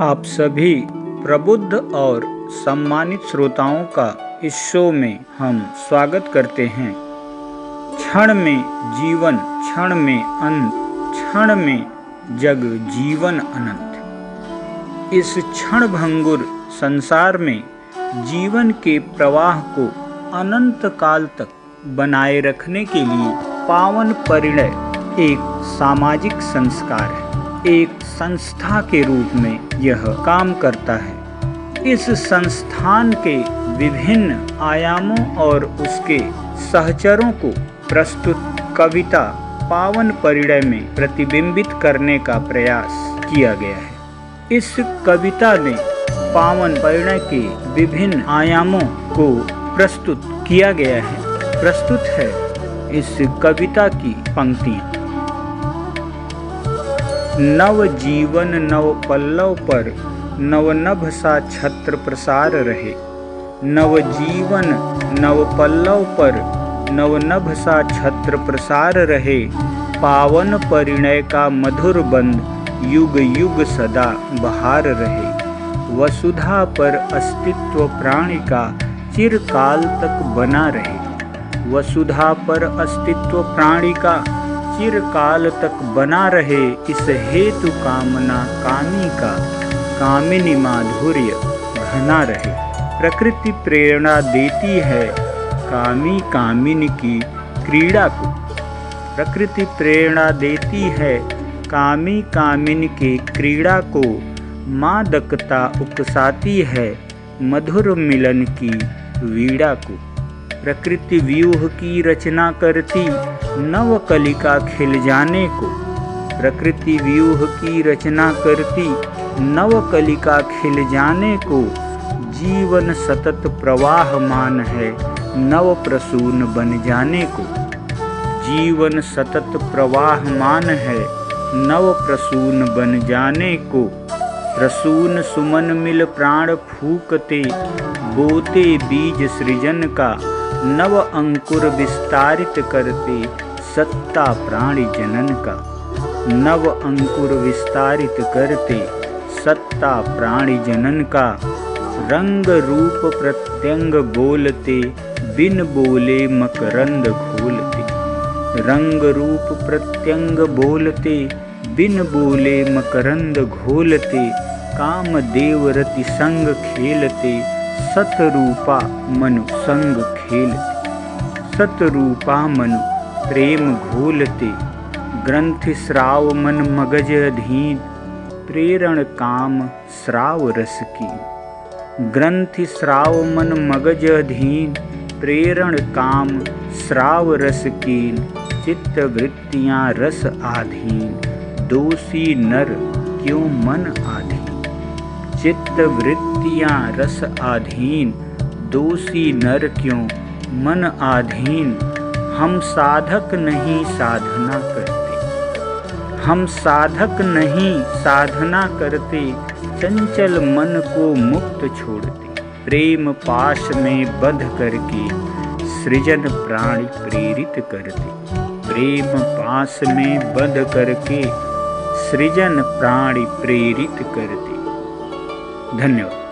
आप सभी प्रबुद्ध और सम्मानित श्रोताओं का इस शो में हम स्वागत करते हैं। क्षण में जीवन, क्षण में अंत, क्षण में जग, जीवन अनंत। इस क्षण भंगुर संसार में जीवन के प्रवाह को अनंत काल तक बनाए रखने के लिए पावन परिणय एक सामाजिक संस्कार है। एक संस्था के रूप में यह काम करता है। इस संस्थान के विभिन्न आयामों और उसके सहचरों को प्रस्तुत कविता पावन परिणय में प्रतिबिंबित करने का प्रयास किया गया है। इस कविता में पावन परिणय के विभिन्न आयामों को प्रस्तुत किया गया है। प्रस्तुत है इस कविता की पंक्तियाँ। नव जीवन नव पल्लव पर नवनभ सा छत्र प्रसार रहे। नव जीवन नव पल्लव पर नवनभ सा छत्र प्रसार रहे। पावन परिणय का मधुर बंद युग युग सदा बहार रहे। वसुधा पर अस्तित्व प्राणी का चिरकाल तक बना रहे। वसुधा पर अस्तित्व प्राणी का चिरकाल तक बना रहे इस हेतु कामना कामी का कामिनी माधुर्य घना रहे। प्रकृति प्रेरणा देती है कामी कामिनी की क्रीड़ा को। प्रकृति प्रेरणा देती है कामी कामिन के क्रीड़ा को। मादकता उकसाती है मधुर मिलन की वीड़ा को। प्रकृति व्यूह की रचना करती नव कलिका खिल जाने को। प्रकृति व्यूह की रचना करती नव कलिका खिल जाने को। जीवन सतत प्रवाहमान है नव प्रसून बन जाने को। जीवन सतत प्रवाहमान है नव प्रसून बन जाने को। प्रसून सुमन मिल प्राण फूकते, बोते बीज सृजन का। नव अंकुर विस्तारित करते सत्ता प्राणी जनन का। नव अंकुर विस्तारित करते सत्ता प्राणी जनन का। रंग रूप प्रत्यंग बोलते, बिन बोले मकरंद घोलते रंग रूप प्रत्यंग बोलते, बिन बोले मकरंद घोलते। काम देवरति संग खेलते सतरूपा मनु संग खेलते सतरूपा मनु प्रेम घोलते। ग्रंथ श्राव मन मगज अधीन। प्रेरण काम श्राव रस की। ग्रंथ श्राव मन मगज अधीन। प्रेरण काम श्राव रस कीन। चित्त वृत्तियाँ रस आधीन। दोषी नर क्यों मन आधीन? चित्त वृत्तियाँ रस आधीन दोषी नर क्यों? मन आधीन, हम साधक नहीं साधना करते। हम साधक नहीं साधना करते, चंचल मन को मुक्त छोड़ते। प्रेम पाश में बध करके, सृजन प्राणी प्रेरित करते। प्रेम पास में बध करके, सृजन प्राणी प्रेरित करते। धन्यवाद।